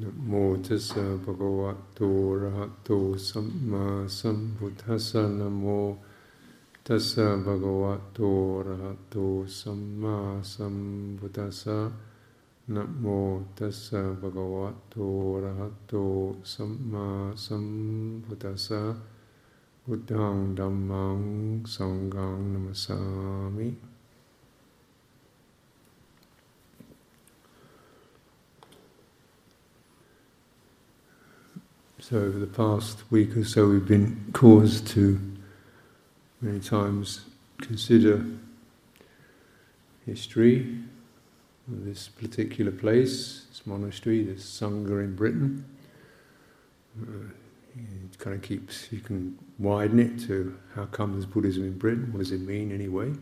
นะโมตัสสะภะคะวะโตอะระหะโตสัมมาสัมพุทธัสสะนะโมตัสสะภะคะวะโตอะระหะโตสัมมาสัมพุทธัสสะนะโมตัสสะภะคะวะโตอะระหะโตสัมมาสัมพุทธัสสะพุทธังธัมมังสังฆังนัมสสามิ So, over the past week or so, we've been caused to many times consider history of this particular place, this monastery, this Sangha in Britain. Uh, it kind of keeps, you can widen it to how comes Buddhism in Britain? What does it mean anyway?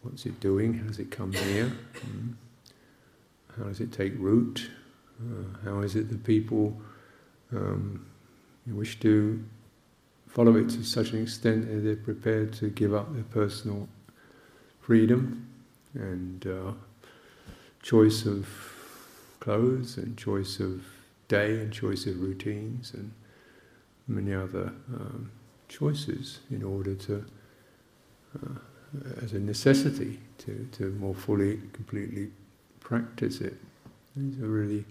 What's it doing? How does it come here? Mm. How does it take root? Uh, how is it that people um, to follow it to such an extent that they're prepared to give up their personal freedom and uh, choice of clothes and choice of day and choice of routines and many other um, choices in order to, uh, as a necessity, to, to more fully, completely practice it. These are really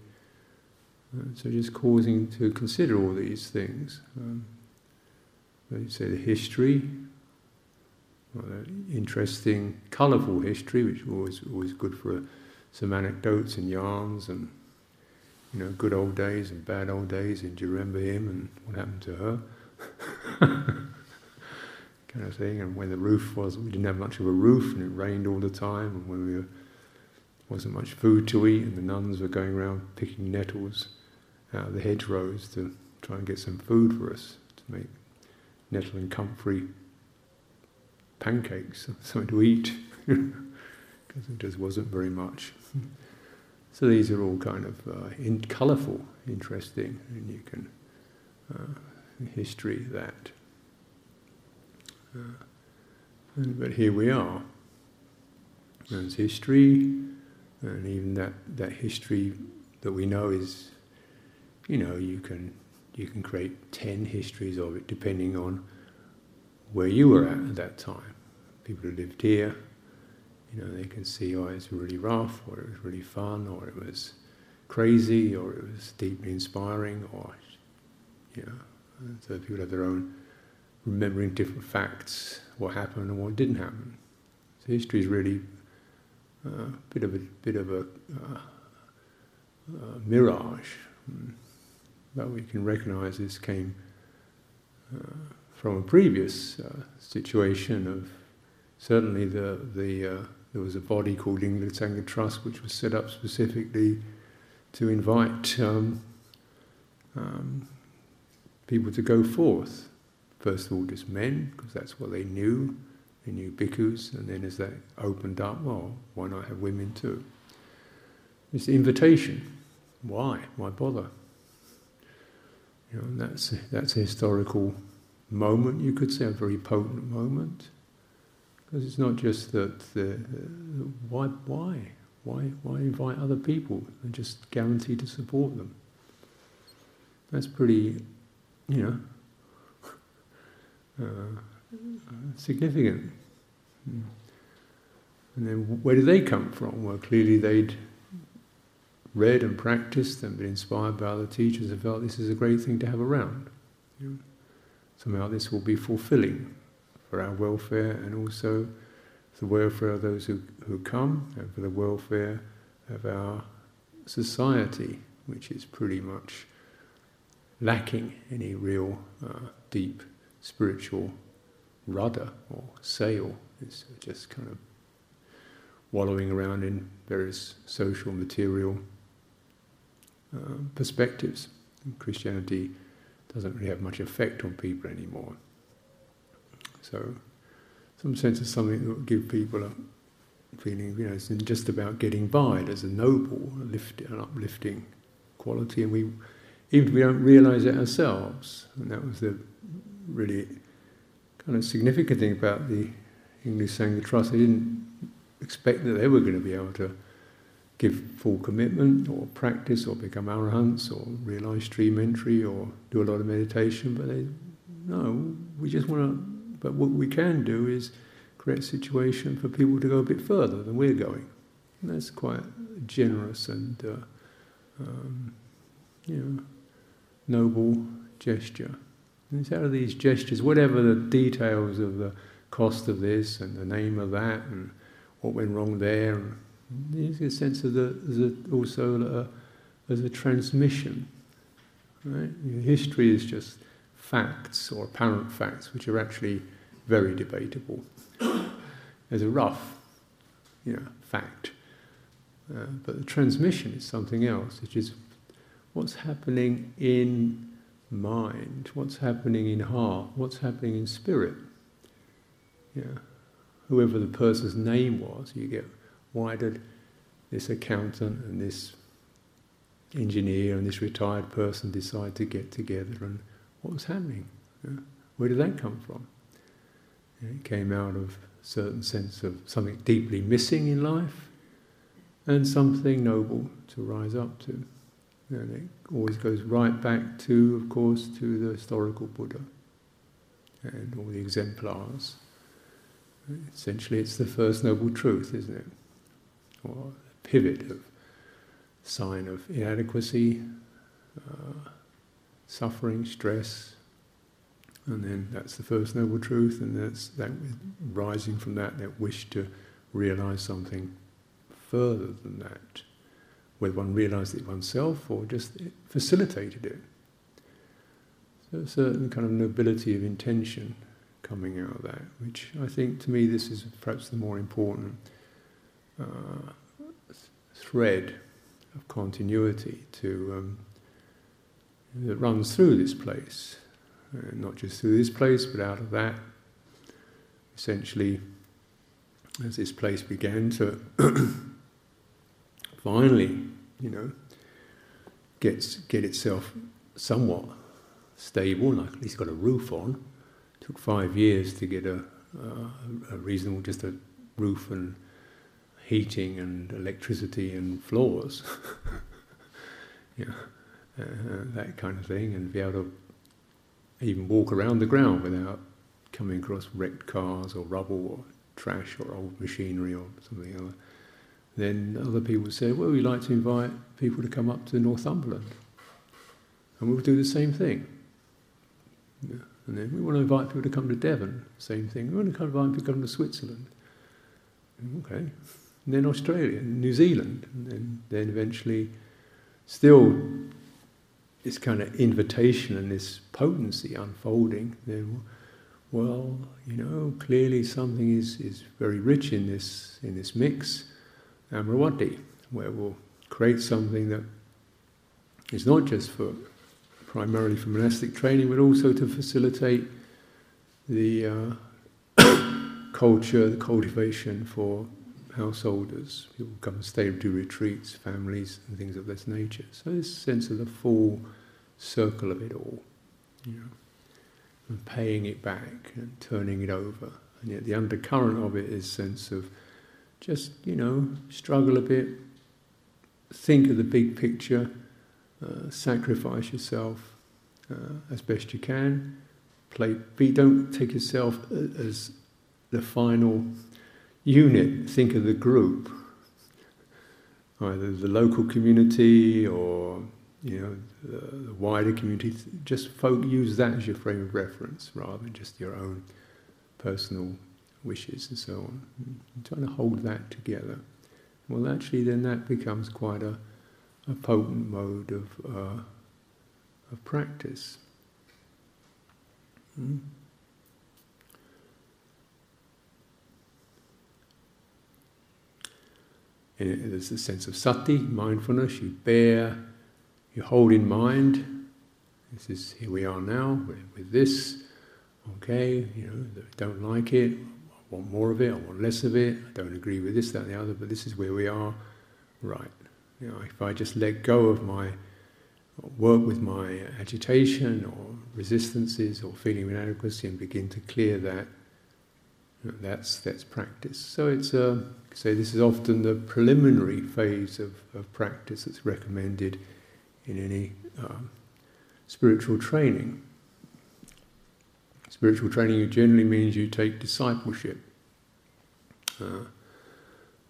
uh, so just causing to consider all these things. Um, you say the history, well, interesting, colourful history, which is always always good for uh, some anecdotes and yarns and you know good old days and bad old days. And do you remember him and what happened to her? kind of thing. And when the roof was, we didn't have much of a roof, and it rained all the time. And when we were, wasn't much food to eat, and the nuns were going around picking nettles out of the hedgerows to try and get some food for us to make nettle and comfrey pancakes, something to eat, because it just wasn't very much. So these are all kind of uh, in, colourful, interesting, and you can uh, history that. Uh, and, but here we are. There's history, and even that, that history that we know is you know, you can you can create ten histories of it depending on where you were at at that time. People who lived here, you know, they can see, oh, it's really rough, or it was really fun, or it was crazy, or it was deeply inspiring, or you know, so people have their own remembering different facts, what happened and what didn't happen. So history is really a uh, bit of a bit of a uh, uh, mirage. Mm but we can recognize this came uh, from a previous uh, situation of certainly the, the, uh, there was a body called England Sangha Trust which was set up specifically to invite um, um, people to go forth. First of all, just men, because that's what they knew. They knew bhikkhus, and then as they opened up, well, why not have women too? It's the invitation. Why? Why bother? You know, that's that's a historical moment. You could say a very potent moment, because it's not just that the, why why why why invite other people and just guarantee to support them. That's pretty, you know, uh, significant. Hmm. And then where do they come from? Well, clearly they'd read and practiced and been inspired by other teachers and felt this is a great thing to have around. Somehow this will be fulfilling for our welfare and also the welfare of those who, who come and for the welfare of our society, which is pretty much lacking any real uh, deep spiritual rudder or sail. It's just kind of wallowing around in various social, material uh, perspectives. Christianity doesn't really have much effect on people anymore. So, some sense of something that will give people a feeling, you know, it's just about getting by. There's a noble, lift, an uplifting quality, and we, even if we don't realize it ourselves, and that was the really kind of significant thing about the English Sangha Trust. They didn't expect that they were going to be able to give full commitment or practice or become arahants or realize stream entry or do a lot of meditation, but they, no, we just want to, but what we can do is create a situation for people to go a bit further than we're going. And that's quite generous and, uh, um, you know, noble gesture. And it's out of these gestures, whatever the details of the cost of this and the name of that and what went wrong there, there's a sense of the, a, also as a transmission. Right? History is just facts or apparent facts, which are actually very debatable. As a rough, you know, fact. Uh, but the transmission is something else, which is what's happening in mind, what's happening in heart, what's happening in spirit. Yeah. Whoever the person's name was, you get why did this accountant and this engineer and this retired person decide to get together and what was happening? Where did that come from? It came out of a certain sense of something deeply missing in life and something noble to rise up to. And it always goes right back to, of course, to the historical Buddha and all the exemplars. Essentially, it's the first noble truth, isn't it? Or a pivot of sign of inadequacy, uh, suffering, stress, and then that's the first noble truth, and that's that rising from that, that wish to realize something further than that whether one realized it oneself or just facilitated it. So a certain kind of nobility of intention coming out of that, which I think to me this is perhaps the more important uh, thread of continuity to um, that runs through this place, uh, not just through this place, but out of that. Essentially, as this place began to finally, you know, gets get itself somewhat stable, like at least got a roof on. It took five years to get a, a reasonable, just a roof and heating and electricity and floors, yeah, uh, that kind of thing, and be able to even walk around the ground without coming across wrecked cars or rubble or trash or old machinery or something else then other people say, well, we'd like to invite people to come up to Northumberland. And we'll do the same thing. Yeah. And then we want to invite people to come to Devon, same thing. We want to invite people to come to Switzerland. Okay. And then Australia, and New Zealand, and then, then eventually, still, this kind of invitation and this potency unfolding. Then, well, you know, clearly something is, is very rich in this in this mix Amaravati, where we'll create something that is not just for primarily for monastic training, but also to facilitate the uh, culture, the cultivation for householders. People come and stay, do retreats, families, and things of this nature. So this sense of the full circle of it all, you know, and paying it back and turning it over. And yet the undercurrent of it is sense of just, you know, struggle a bit, think of the big picture, uh, sacrifice yourself uh, as best you can. Play, be, don't take yourself as the final unit. Think of the group, either the local community or you know the, wider community. Just folk, use that as your frame of reference rather than just your own personal wishes and so on. And trying to hold that together. Well, actually, then that becomes quite a, a potent mode of, uh, of practice. Hmm? There's a sense of sati, mindfulness. You bear, you hold in mind. This is here we are now with, this. Okay, you know, don't like it I want more of it, I want less of it, I don't agree with this, that, and the other, but this is where we are. Right. You know, if I just let go of my work with my agitation or resistances or feeling of inadequacy and begin to clear that that's that's practice. So it's uh, say this is often the preliminary phase of, of practice that's recommended in any um, spiritual training. Spiritual training generally means you take discipleship. Uh,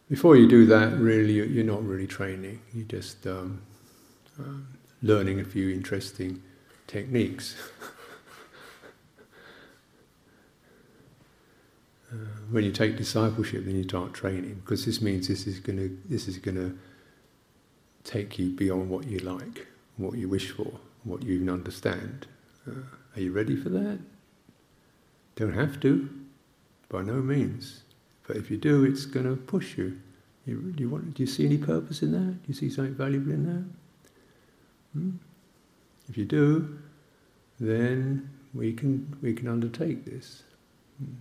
before you do that, really, you're not really training. You're just um, um, learning a few interesting techniques. uh, when you take discipleship, then you start training because this means this is going to this is going to take you beyond what you like, what you wish for, what you even understand. Uh, are you ready for that? Don't have to, by no means. But if you do, it's going to push you. you do, you want, do you see any purpose in that? Do you see something valuable in that? Hmm? If you do, then we can, we can undertake this. Hmm.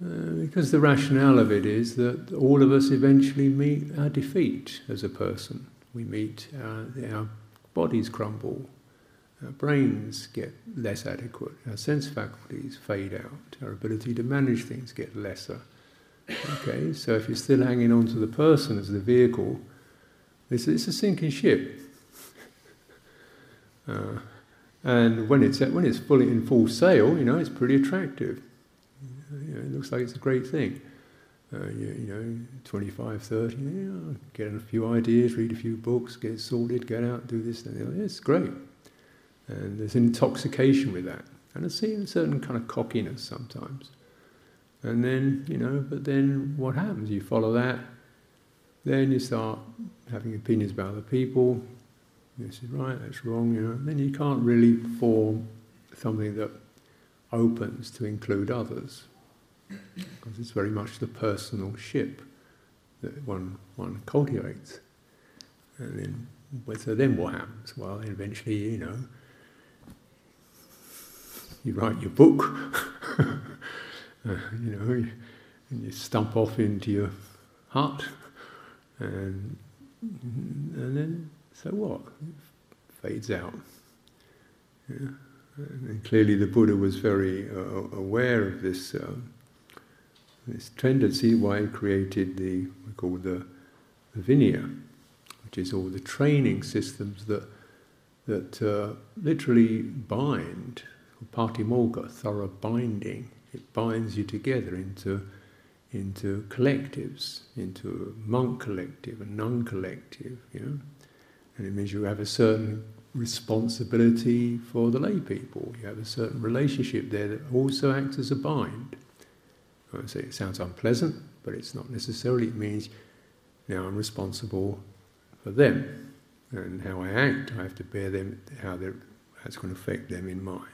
Uh, because the rationale of it is that all of us eventually meet our defeat as a person. We meet our, our bodies crumble, our brains get less adequate, our sense faculties fade out, our ability to manage things get lesser. Okay, so if you're still hanging on to the person as the vehicle, it's, it's a sinking ship. Uh, and when it's when it's fully in full sail, you know, it's pretty attractive. Looks like it's a great thing. Uh, you, you, know, 25, 30, you know, get a few ideas, read a few books, get sorted, get out, do this, and it's great. And there's an intoxication with that. And I see a certain kind of cockiness sometimes. And then, you know, but then what happens? You follow that, then you start having opinions about other people. This is right, that's wrong, you know. Then you can't really form something that opens to include others. Because it's very much the personal ship that one, one cultivates. And then, so then what happens? Well, eventually, you know, you write your book, uh, you know, and you stump off into your hut, and and then so what? It fades out. Yeah. And clearly, the Buddha was very uh, aware of this um, this tendency. Why he created the we call the, the Vinaya, which is all the training systems that that uh, literally bind patimokkha, thorough binding. It binds you together into, into collectives, into a monk collective, a nun collective, you know. And it means you have a certain responsibility for the lay people. You have a certain relationship there that also acts as a bind. I say it sounds unpleasant, but it's not necessarily. It means now I'm responsible for them and how I act. I have to bear them how that's going to affect them in mind.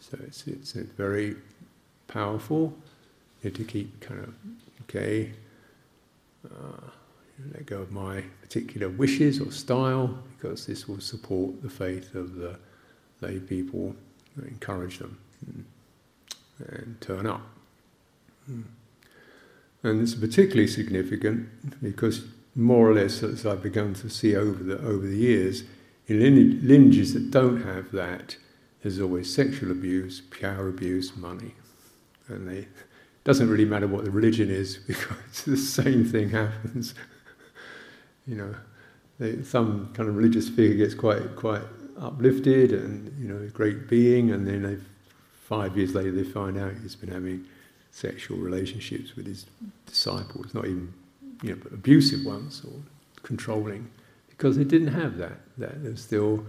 So it's, it's, very powerful. You to keep kind of, okay, uh, let go of my particular wishes or style because this will support the faith of the lay people, encourage them and turn up. And it's particularly significant because more or less, as I've begun to see over the over the years, in lineages that don't have that, there's always sexual abuse, power abuse, money. And they, it doesn't really matter what the religion is because the same thing happens. you know, they, some kind of religious figure gets quite, quite uplifted and, you know, a great being, and then five years later they find out he's been having sexual relationships with his disciples, not even, you know, abusive ones or controlling, because they didn't have that. That they're still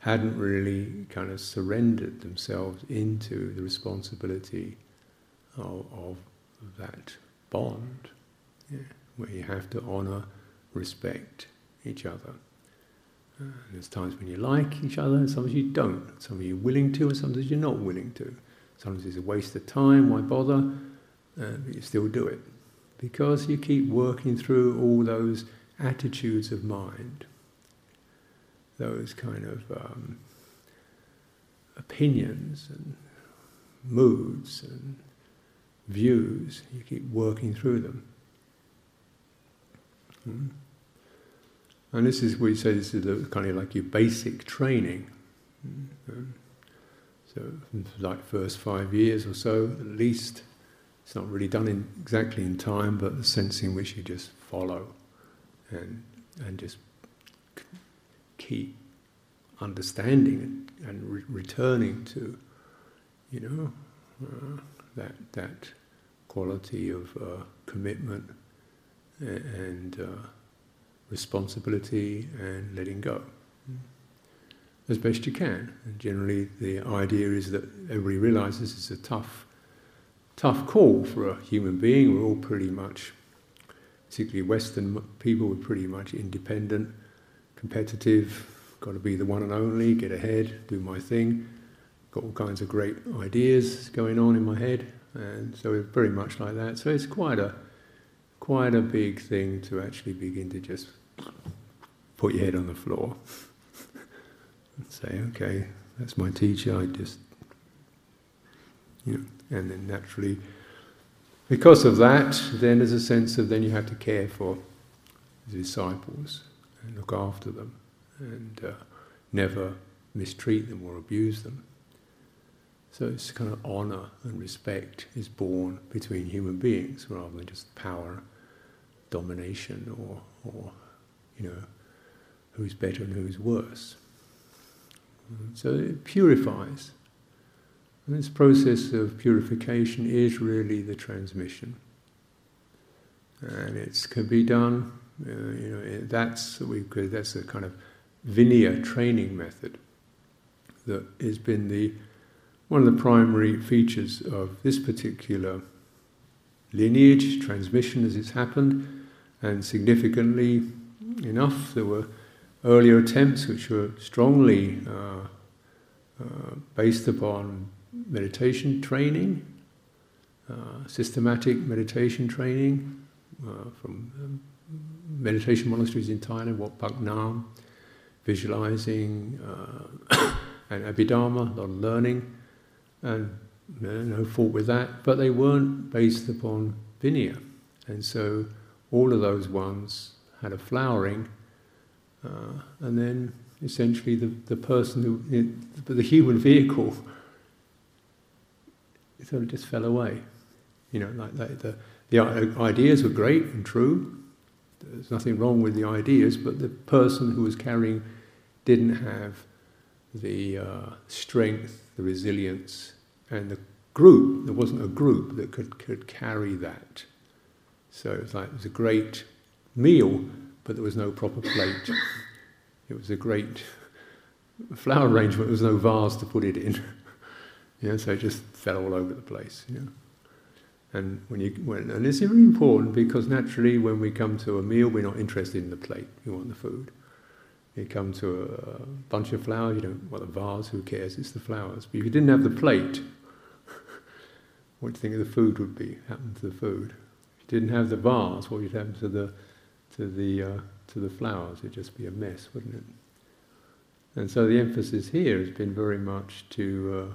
hadn't really kind of surrendered themselves into the responsibility of, of that bond, yeah, where you have to honour, respect each other. Uh, there's times when you like each other, and sometimes you don't. Sometimes you're willing to, and sometimes you're not willing to. Sometimes it's a waste of time, why bother? Uh, but you still do it. Because you keep working through all those attitudes of mind those kind of um, opinions and moods and views. You keep working through them. Hmm? And this is, we say this is kind of like your basic training. Hmm? So, like first five years or so, at least, it's not really done in, exactly in time, but the sense in which you just follow and and just keep understanding and, re- returning to, you know, uh, that that quality of uh, commitment and uh, responsibility and letting go as best you can. And generally, the idea is that everybody realizes it's a tough, tough call for a human being. We're all pretty much, particularly Western people, we're pretty much independent, competitive, got to be the one and only, get ahead, do my thing. Got all kinds of great ideas going on in my head, and so we're very much like that. So it's quite a, quite a big thing to actually begin to just put your head on the floor say, okay, that's my teacher, I just, you know, and then naturally, because of that, then there's a sense of then you have to care for the disciples and look after them and uh, never mistreat them or abuse them. So it's kind of honor and respect is born between human beings rather than just power, domination, or, or you know, who's better and who's worse. So it purifies. And this process of purification is really the transmission. And it can be done, uh, you know, that's, we could, that's a kind of Vinaya training method that has been the, one of the primary features of this particular lineage, transmission as it's happened, and significantly enough, there were earlier attempts which were strongly uh, uh, based upon meditation training, uh, systematic meditation training uh, from um, meditation monasteries in Thailand, Wat Pak Nam, visualizing uh, and Abhidhamma, a lot of learning, and no fault with that, but they weren't based upon Vinaya. And so all of those ones had a flowering uh, and then essentially the, the person who, it, the human vehicle, sort of just fell away. You know, like, the, the ideas were great and true. There's nothing wrong with the ideas, but the person who was carrying didn't have the uh, strength, the resilience, and the group. There wasn't a group that could, could carry that. So it was like it was a great meal, but there was no proper plate. It was a great flower arrangement, there was no vase to put it in. yeah, so it just fell all over the place. Yeah. And when you when, and it's really important because naturally when we come to a meal we're not interested in the plate, we want the food. You come to a, bunch of flowers, you don't want the vase, who cares, it's the flowers. But if you didn't have the plate, what do you think the food would be, happen to the food? If you didn't have the vase, what would happen to the to the uh, to the flowers, it'd just be a mess, wouldn't it? And so the emphasis here has been very much to uh,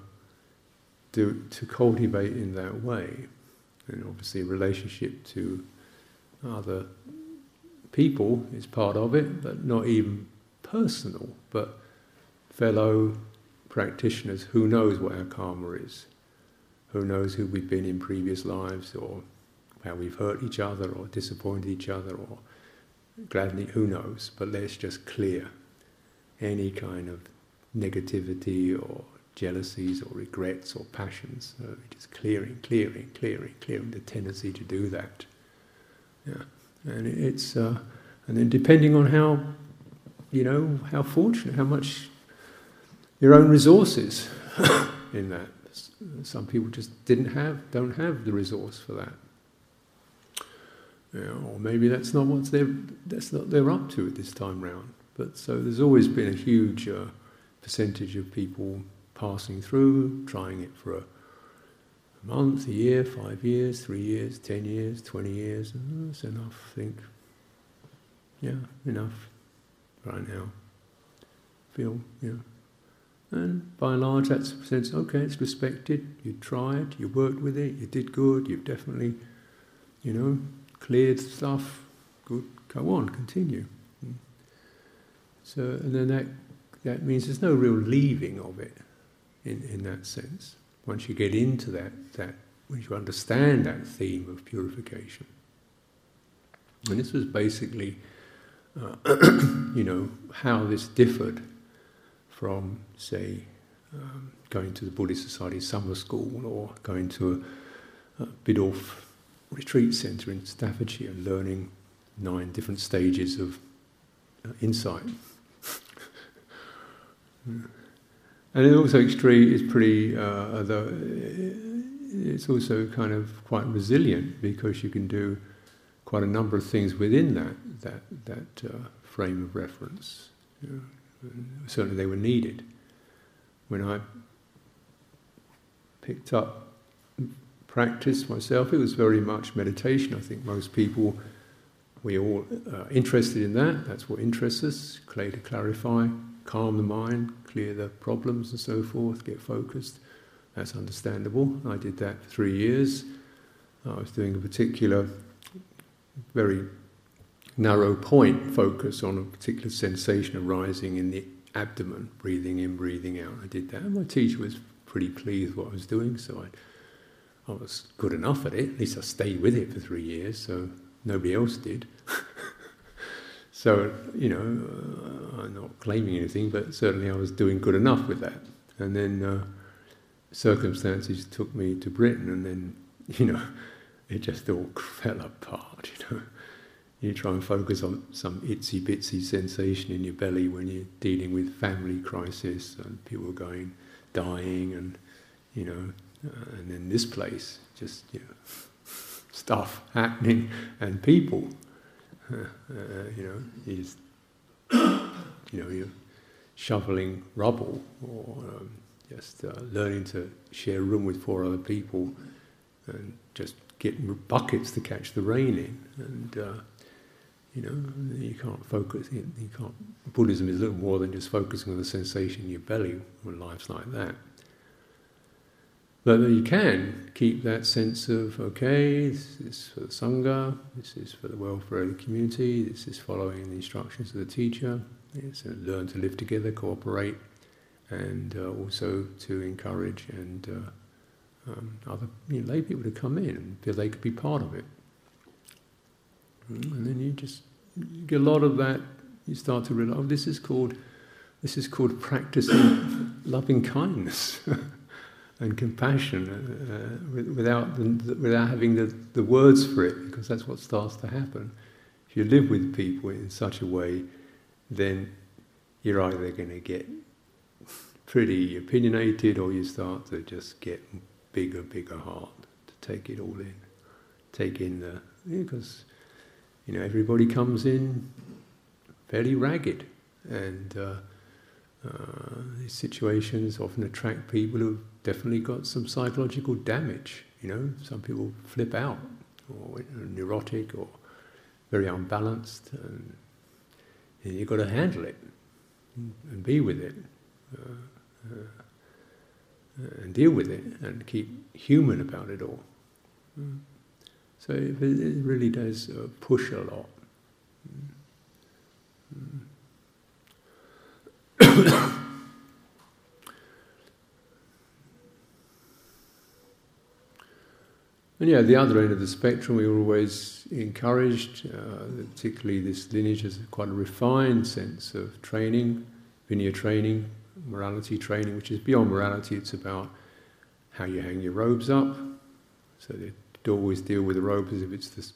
do, to cultivate in that way, and obviously relationship to other people is part of it, but not even personal, but fellow practitioners. Who knows what our karma is? Who knows who we've been in previous lives, or how we've hurt each other, or disappointed each other, or gladly, who knows, but let's just clear any kind of negativity or jealousies or regrets or passions. So just clearing, clearing, clearing, clearing the tendency to do that. Yeah, and it's uh, and then depending on how you know how fortunate, how much your own resources in that. Some people just didn't have, don't have the resource for that. Or maybe that's not what they're that's not they're up to at this time round. But so there's always been a huge uh, percentage of people passing through, trying it for a, a, month, a year, five years, three years, ten years, twenty years. Oh, that's enough, I think. Yeah, enough right now. Feel, yeah. And by and large, that's a sense, okay, it's respected, you tried, you worked with it, you did good, you've definitely, you know, cleared stuff, good, go on, continue. So, and then that, that means there's no real leaving of it. in, in that sense. Once you get into that, that, once you understand that theme of purification. And this was basically, uh, you know, how this differed from, say, um, going to the Buddhist Society summer school or going to a, a retreat centre in Staffordshire learning nine different stages of uh, insight. And it also extreme is pretty, uh, the, it's also kind of quite resilient because you can do quite a number of things within that that that uh, frame of reference. Certainly, they were needed. When I picked up practice myself, it was very much meditation. I think most people we're all uh, interested in that. That's what interests us. Clay to clarify, calm the mind, clear the problems and so forth, get focused. That's understandable. I did that for three years. I was doing a particular, very narrow point focus on a particular sensation arising in the abdomen, breathing in, breathing out. I did that. And my teacher was pretty pleased with what I was doing, so I, I was good enough at it. At least I stayed with it for three years, so nobody else did. So, you know, uh, I'm not claiming anything, but certainly I was doing good enough with that. And then uh, circumstances took me to Britain, and then, you know, it just all fell apart, you know. You try and focus on some itsy bitsy sensation in your belly when you're dealing with family crisis and people going dying, and, you know, uh, and then this place, just, you know, stuff happening and people uh, you know, you know, you're shoveling rubble or um, just uh, learning to share a room with four other people and just getting buckets to catch the rain in. And, uh, you know, you can't focus, you can't, Buddhism is a little more than just focusing on the sensation in your belly when life's like that. But you can keep that sense of, okay, this is for the Sangha, this is for the welfare of the community, this is following the instructions of the teacher, it's learn to live together, cooperate, and uh, also to encourage and uh, um, other you know, lay people to come in and feel they could be part of it. And then you just you get a lot of that. You start to realize, oh, this is called this is called practicing loving kindness. and compassion uh, without, the, without having the, the words for it, because that's what starts to happen. If you live with people in such a way, then you're either going to get pretty opinionated or you start to just get bigger, bigger heart to take it all in. Take in the, because, you know, everybody comes in fairly ragged and uh, uh, these situations often attract people who've definitely got some psychological damage. You know, some people flip out, or neurotic, or very unbalanced, and, and you've got to handle it and be with it, uh, uh, and deal with it, and keep human about it all. So it, it, really does uh, push a lot. Mm. and yeah, the other end of the spectrum, we were always encouraged, uh, particularly this lineage has quite a refined sense of training, Vinaya training, morality training, which is beyond morality, it's about how you hang your robes up. So they always deal with the robes as if it's the,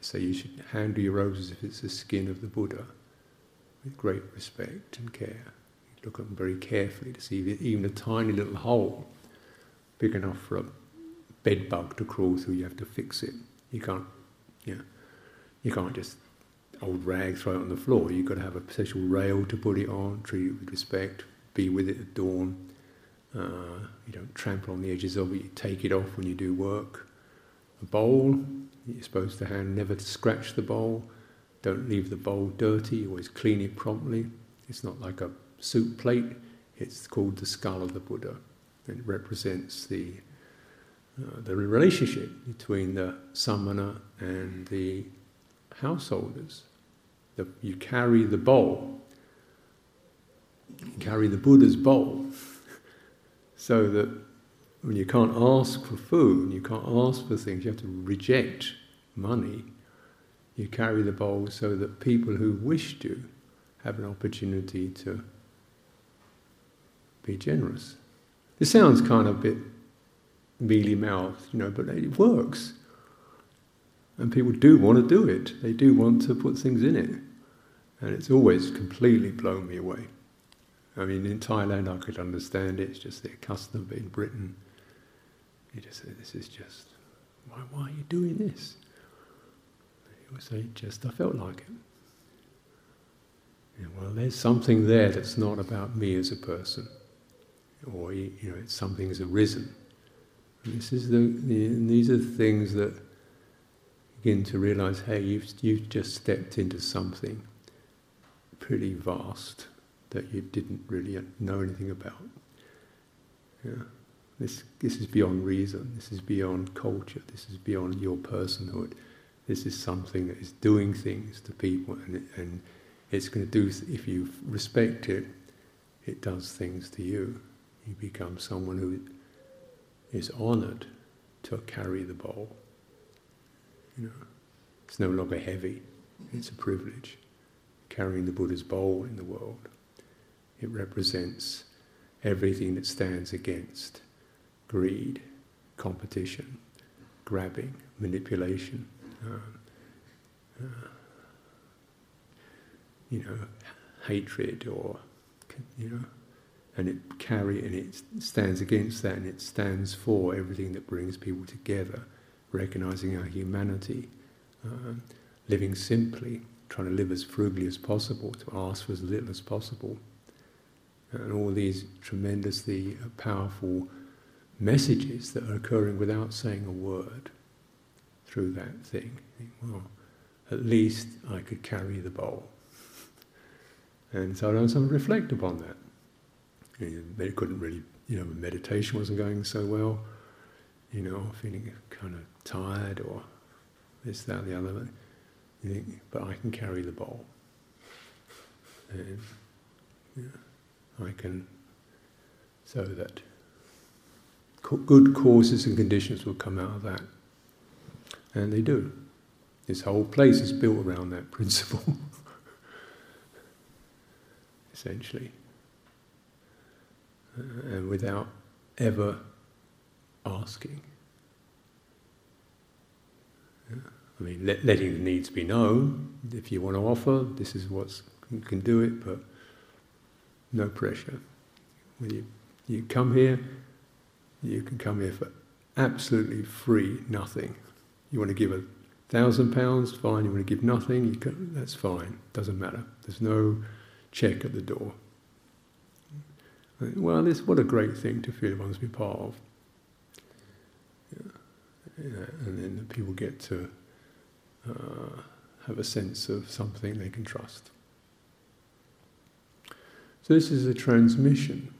say you should handle your robes as if it's the skin of the Buddha, with great respect and care You look at them very carefully to see even a tiny little hole big enough for a bed bug to crawl through, you have to fix it. You can't, you know, you can't just old rag throw it on the floor. You've got to have a special rail to put it on, treat it with respect, be with it at dawn. Uh, you don't trample on the edges of it. You take it off when you do work. A bowl, you're supposed to hand never to scratch the bowl. Don't leave the bowl dirty. Always clean it promptly. It's not like a soup plate. It's called the skull of the Buddha. It represents the uh, the relationship between the samana and the householders. The, you carry the bowl. You carry the Buddha's bowl. so that when you can't ask for food, you can't ask for things, you have to reject money. You carry the bowl so that people who wish to have an opportunity to be generous. This sounds kind of a bit mealy mouthed, you know, but it works. And people do want to do it, they do want to put things in it. And it's always completely blown me away. I mean, in Thailand, I could understand it, it's just their custom, but in Britain, you just say, This is just, why, why are you doing this? You would say, Just, I felt like it. Yeah, well, there's something there that's not about me as a person, or you know, it's something's arisen. This is the, the these are the things that begin to realize, hey, you've you've just stepped into something pretty vast that you didn't really know anything about. Yeah. This, this is beyond reason, this is beyond culture, this is beyond your personhood. This is something that is doing things to people, and, and it's going to do, if you respect it, it does things to you. You become someone who is honored to carry the bowl. You know, it's no longer heavy, it's a privilege carrying the Buddha's bowl in the world. It represents everything that stands against greed, competition, grabbing, manipulation, uh, uh, you know, hatred or, you know, and it carry and it stands against that and it stands for everything that brings people together, recognizing our humanity, uh, living simply, trying to live as frugally as possible, to ask for as little as possible. And all these tremendously powerful messages that are occurring without saying a word through that thing. Well, at least I could carry the bowl. And so I reflect upon that. You know, couldn't really, you know, meditation wasn't going so well, you know, feeling kind of tired or this, that, the other. You think, but I can carry the bowl. And I can, so that good causes and conditions will come out of that. And they do. This whole place is built around that principle, essentially. Uh, and without ever asking. Yeah. I mean, let, letting the needs be known. If you want to offer, this is what you can do it, but no pressure. When you, you come here, you can come here for absolutely free, nothing. You want to give a thousand pounds, fine. You want to give nothing, can, that's fine. Doesn't matter. There's no check at the door. Well, this what a great thing to feel one's be part of. Yeah. Yeah. And then people get to uh, have a sense of something they can trust. So this is a transmission.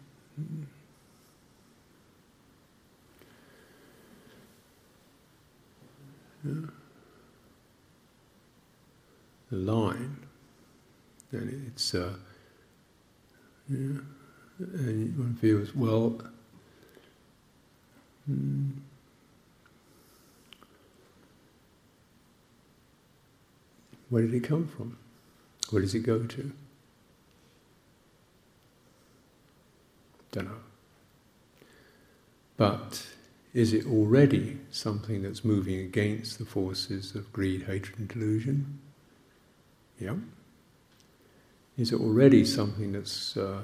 Yeah. The line, and it's uh, yeah, and one feels well. Hmm, where did it come from? Where does it go to? Don't know. But is it already something that's moving against the forces of greed, hatred, and delusion? Yeah. Is it already something that's uh,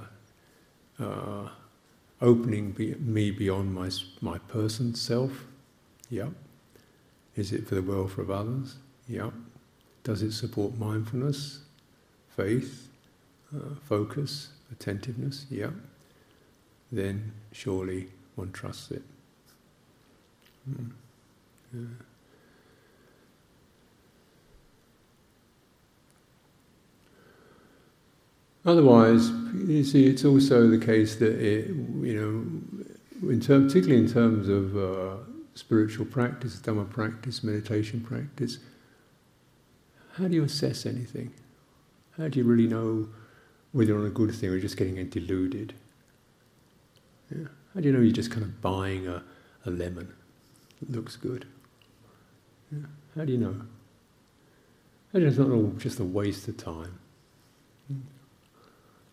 uh, opening be- me beyond my my person self? Yeah. Is it for the welfare of others? Yeah. Does it support mindfulness, faith, uh, focus, attentiveness? Yeah. Then surely one trusts it. Mm. Yeah. Otherwise, you see, it's also the case that it, you know, in term, particularly in terms of uh, spiritual practice, Dhamma practice, meditation practice, how do you assess anything? How do you really know whether you're on a good thing or you're just getting deluded? Yeah. How do you know you're just kind of buying a, a lemon? It looks good. Yeah. How do you know? Know it's not all just a waste of time?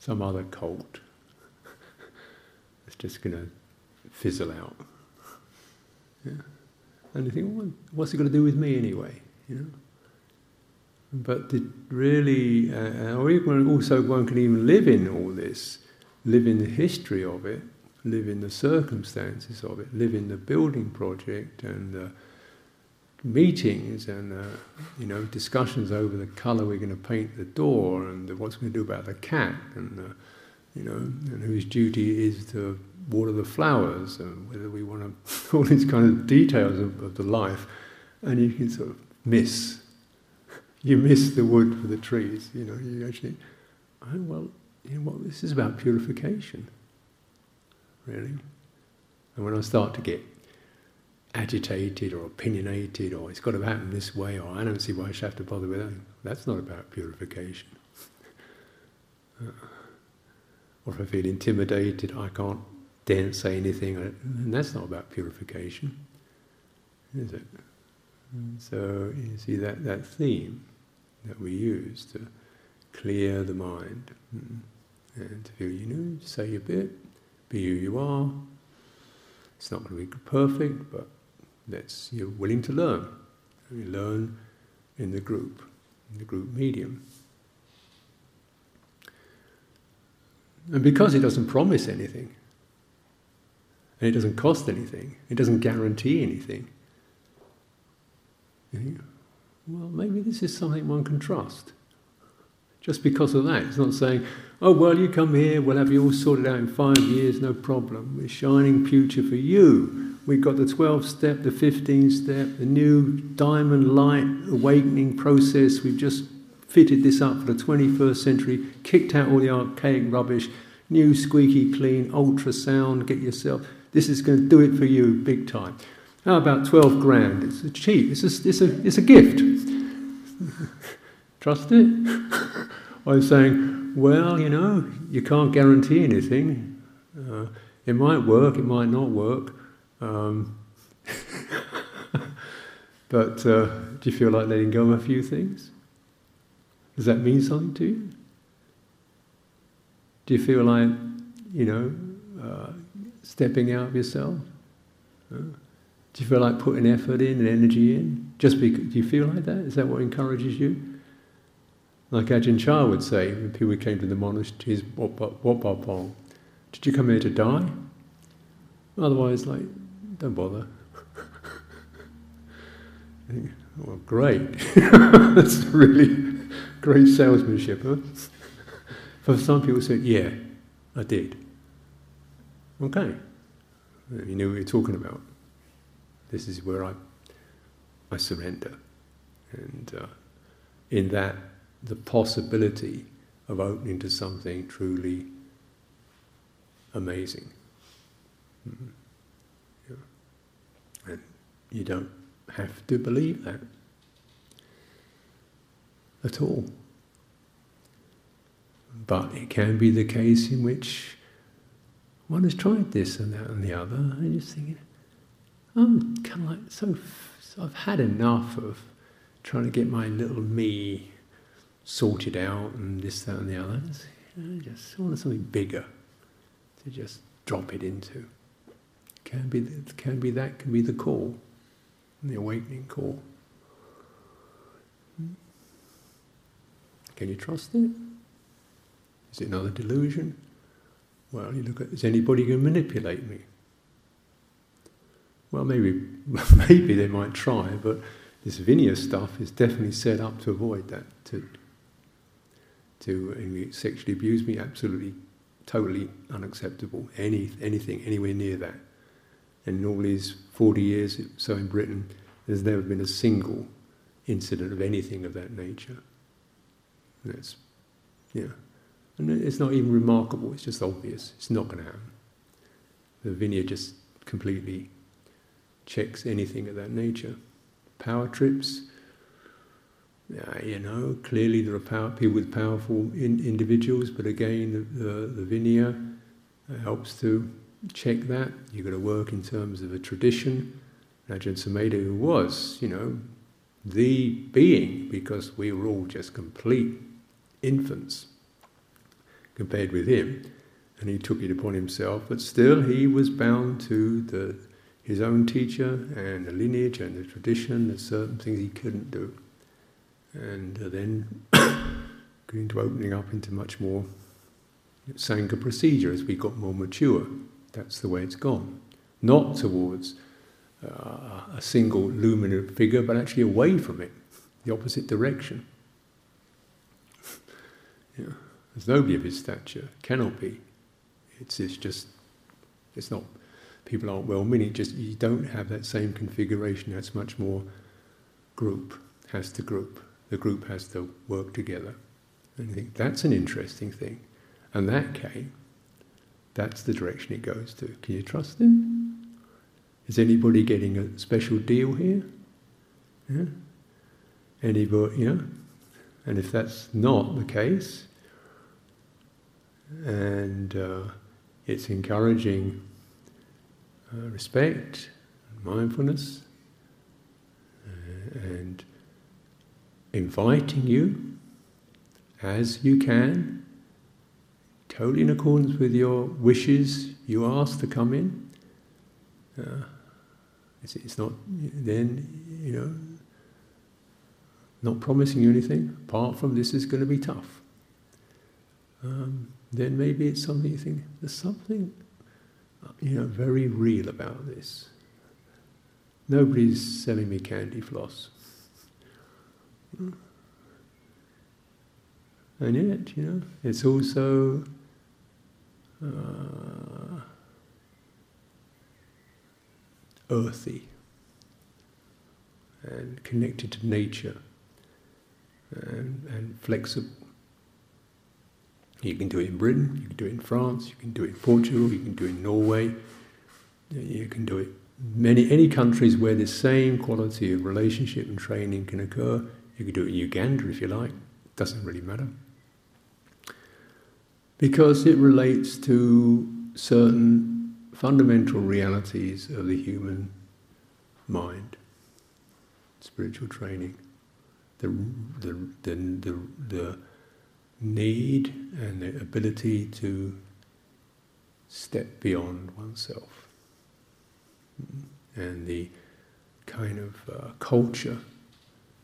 Some other cult. it's just going to fizzle out. Yeah. And you think, well, what's it going to do with me anyway? You know. But really, uh, or even also one can even live in all this, live in the history of it, live in the circumstances of it, live in the building project and the meetings and uh, you know discussions over the colour we're going to paint the door and what's going to do about the cat and uh, you know and whose duty is to water the flowers and whether we want to all these kind of details of, of the life. And you can sort of miss you miss the wood for the trees you know you actually oh well you know what this is about purification. Really? And when I start to get agitated or opinionated or it's got to happen this way or I don't see why I should have to bother with that that's not about purification uh, or if I feel intimidated I can't dare say anything, and that's not about purification, is it? So you see that, that theme that we use to clear the mind mm, and to feel, you know, say a bit, be who you are. It's not going to be perfect, but that's you're willing to learn. You learn in the group, in the group medium. And because it doesn't promise anything, and it doesn't cost anything, it doesn't guarantee anything. well, maybe this is something one can trust. Just because of that. It's not saying, oh, well, you come here, we'll have you all sorted out in five years, no problem. We're shining future for you. We've got the 12 step, the 15 step, the new diamond light awakening process. We've just fitted this up for the 21st century, kicked out all the archaic rubbish, new squeaky clean, ultrasound, get yourself. This is going to do it for you big time. How about 12 grand? It's cheap, it's a, it's a, it's a gift. Trust it? I'm saying, well, you know, you can't guarantee anything. Uh, it might work, it might not work. Um, but uh, do you feel like letting go of a few things? Does that mean something to you? Do you feel like, you know, uh, stepping out of yourself? Do you feel like putting effort in and energy in? Just because, do you feel like that? Is that what encourages you? Like Ajahn Chah would say when people came to the monasteries, Wat Pong, did you come here to die? Otherwise, like, don't bother. well, great. That's really great salesmanship, huh? For some people said, yeah, I did. Okay, you know what you're talking about. This is where I, I surrender. And uh, in that, the possibility of opening to something truly amazing. Mm-hmm. You don't have to believe that at all. But it can be the case in which one has tried this and that and the other, and you're thinking, I'm kind of like so, so I've had enough of trying to get my little me sorted out and this, that, and the other. I just want something bigger to just drop it into. Can be, can be that can be the call, the awakening call. Can you trust it? Is it another delusion? Well, you look at, is anybody going to manipulate me? Well, maybe, maybe they might try, but this Vinaya stuff is definitely set up to avoid that. To, to sexually abuse me, absolutely, totally unacceptable. Any, anything anywhere near that. And in all these 40 years so in Britain, there's never been a single incident of anything of that nature. That's, yeah. And it's not even remarkable, it's just obvious. It's not going to happen. The Vinaya just completely checks anything of that nature. Power trips, you know, clearly there are power, people with powerful in, individuals, but again, the, the, the Vinaya uh, helps to check that. You've got to work in terms of a tradition. Ajahn Sumedho, who was, you know, the being, because we were all just complete infants compared with him, and he took it upon himself. But still, he was bound to the his own teacher and the lineage and the tradition. There's certain things he couldn't do, and uh, then going to opening up into much more Sangha procedure as we got more mature. That's the way it's gone. Not towards uh, a single luminous figure, but actually away from it, the opposite direction. yeah. There's nobody of his stature, cannot be. It's, it's just, it's not, people aren't well meaning, just you don't have that same configuration, that's much more group, has to group. The group has to work together. And I think that's an interesting thing. And that came, that's the direction it goes to. Can you trust him? Is anybody getting a special deal here? Yeah? Anybody, yeah? And if that's not the case, and uh, it's encouraging uh, respect, and mindfulness, uh, and inviting you as you can totally in accordance with your wishes, you ask to come in. Uh, it's, it's, not then, you know, not promising you anything apart from this is going to be tough. Um, then maybe it's something you think there's something, you know, very real about this. Nobody's selling me candy floss. And yet, you know, it's also uh, earthy and connected to nature and, and, flexible. You can do it in Britain, you can do it in France, you can do it in Portugal, you can do it in Norway, you can do it many any countries where the same quality of relationship and training can occur. You can do it in Uganda if you like, It doesn't really matter because it relates to certain fundamental realities of the human mind, spiritual training, the, the, the, the, the need and the ability to step beyond oneself, and the kind of uh, culture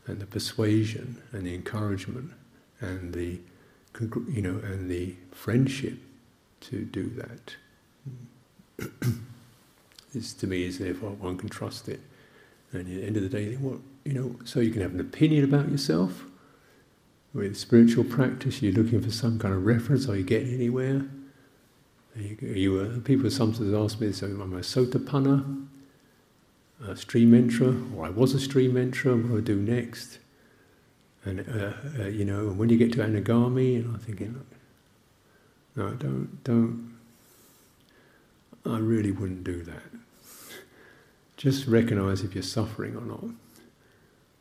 and the persuasion and the encouragement and the you know, and the friendship to do that is to me is therefore one can trust it. And at the end of the day, what you know, so you can have an opinion about yourself. With spiritual practice, you're looking for some kind of reference. Are you getting anywhere? Are you, are you uh, people sometimes ask me, so am I a sotapanna, a stream enterer, or I was a stream enterer, what do I do next? And, uh, uh, you know, when you get to anagami, and I'm thinking, no, don't, don't, I really wouldn't do that. Just recognize if you're suffering or not,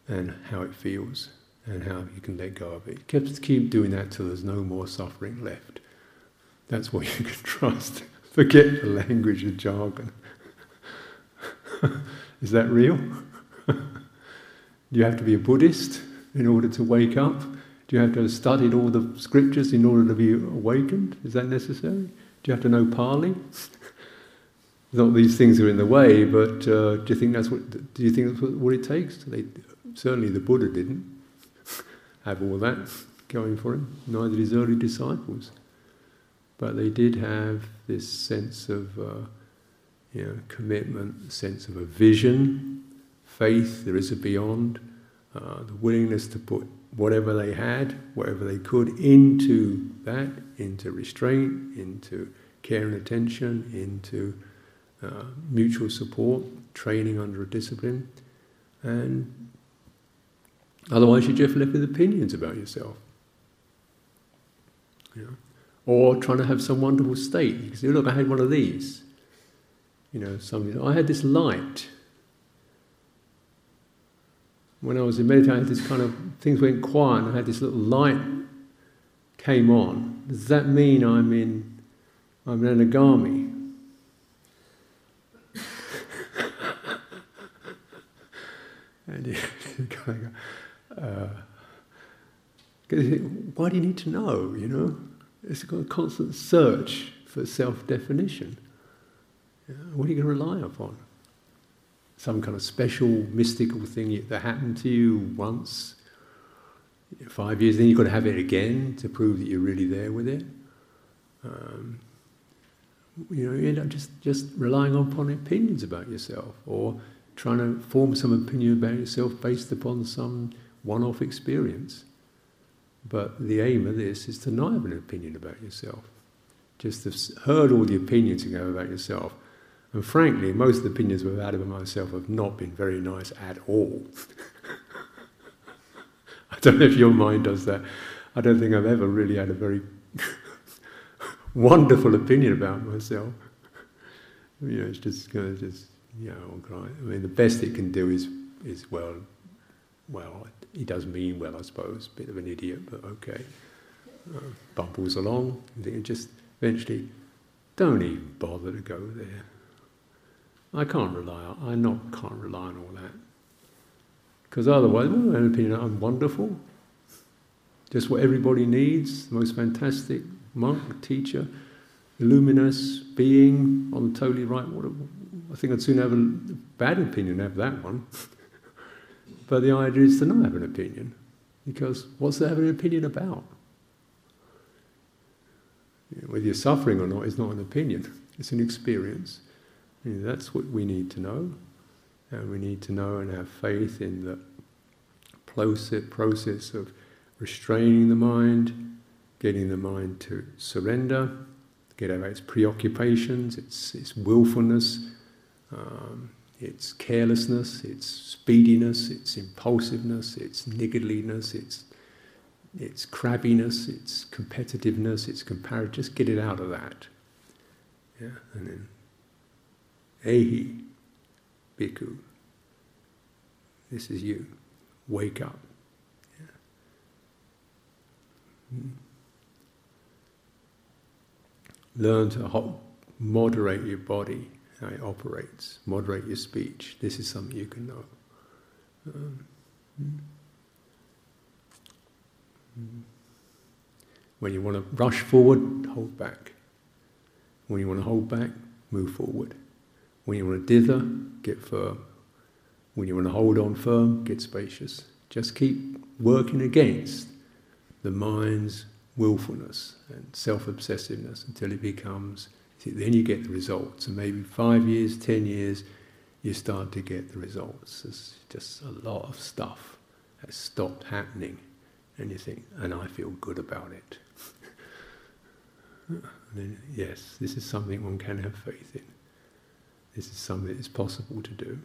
and how it feels, and how you can let go of it. Just keep doing that till there's no more suffering left. That's what you can trust. Forget the language and jargon. Is that real? Do you have to be a Buddhist in order to wake up? Do you have to have studied all the scriptures in order to be awakened? Is that necessary? Do you have to know Pali? Not these things are in the way, but uh, do you think that's what? Do you think that's what it takes? They, certainly, the Buddha didn't have all that going for him. Neither did his early disciples, but they did have this sense of, uh, you know, commitment, sense of a vision, faith. There is a beyond uh, the willingness to put whatever they had, whatever they could, into that, into restraint, into care and attention, into uh, mutual support, training under a discipline, and otherwise you're just left with opinions about yourself. You know? Or trying to have some wonderful state. You can say, look, I had one of these. You know, something. I had this light when I was in meditation, I had this kind of things went quiet, and I had this little light came on. Does that mean I'm in I'm an anagami? and you kind of go, uh, why do you need to know? You know, it's a constant search for self-definition. What are you going to rely upon? Some kind of special mystical thing that happened to you once, five years, then you've got to have it again to prove that you're really there with it. Um, you know, you end up just, just relying upon opinions about yourself or trying to form some opinion about yourself based upon some one-off experience. But the aim of this is to not have an opinion about yourself. Just have heard all the opinions you have about yourself. And frankly, most of the opinions I've had about myself have not been very nice at all. I don't know if your mind does that. I don't think I've ever really had a very wonderful opinion about myself. You know, it's just kind of just, you know. I mean, the best it can do is, is well, well, he does mean well, I suppose, bit of an idiot, but okay. Uh, bumbles along, and just eventually, don't even bother to go there. I can't rely on, I not can't rely on all that. Because otherwise, well, an opinion, I'm wonderful. Just what everybody needs, the most fantastic monk, teacher, luminous being on the totally right. A, I think I'd sooner have a bad opinion have that one. but the idea is to not have an opinion, because what's to have an opinion about? Whether you're suffering or not is not an opinion; it's an experience. That's what we need to know, and we need to know and have faith in the process of restraining the mind getting the mind to surrender, get of its preoccupations, its, its willfulness, um, its carelessness, its speediness, its impulsiveness, its niggardliness, its its crabbiness, its competitiveness, its comparative. Just get it out of that. Yeah, and then ehi, bhikkhu. This is you. Wake up. Yeah. Learn to moderate your body, how it operates, moderate your speech. This is something you can know. Um, When you want to rush forward, hold back. When you want to hold back, move forward. When you want to dither, get firm. When you want to hold on firm, get spacious. Just keep working against the mind's willfulness and self-obsessiveness until it becomes, then you get the results. And maybe five years, ten years, you start to get the results. There's just a lot of stuff has stopped happening. And you think, and I feel good about it. then, yes, this is something one can have faith in. This is something that is possible to do.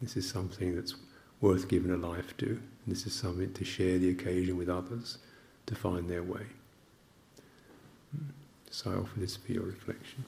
This is something that's worth giving a life to. This is something to share the occasion with others to find their way. So I offer this for your reflection.